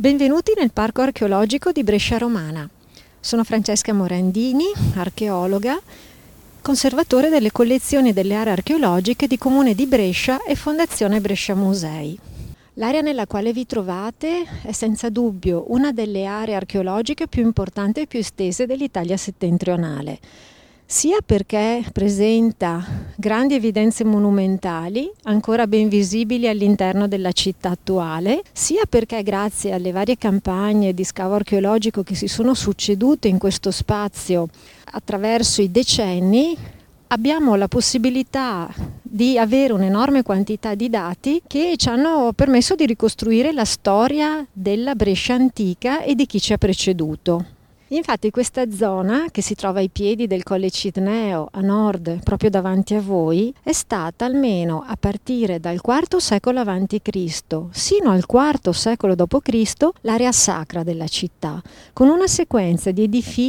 Benvenuti nel Parco archeologico di Brescia Romana. Sono Francesca Morandini, archeologa, conservatore delle collezioni delle aree archeologiche di Comune di Brescia e Fondazione Brescia Musei. L'area nella quale vi trovate è senza dubbio una delle aree archeologiche più importanti e più estese dell'Italia settentrionale sia perché presenta grandi evidenze monumentali ancora ben visibili all'interno della città attuale, sia perché grazie alle varie campagne di scavo archeologico che si sono succedute in questo spazio attraverso i decenni, abbiamo la possibilità di avere un'enorme quantità di dati che ci hanno permesso di ricostruire la storia della Brescia antica e di chi ci ha preceduto. Infatti questa zona, che si trova ai piedi del Colle Citneo, a nord, proprio davanti a voi, è stata almeno a partire dal IV secolo a.C. sino al IV secolo d.C. l'area sacra della città, con una sequenza di edifici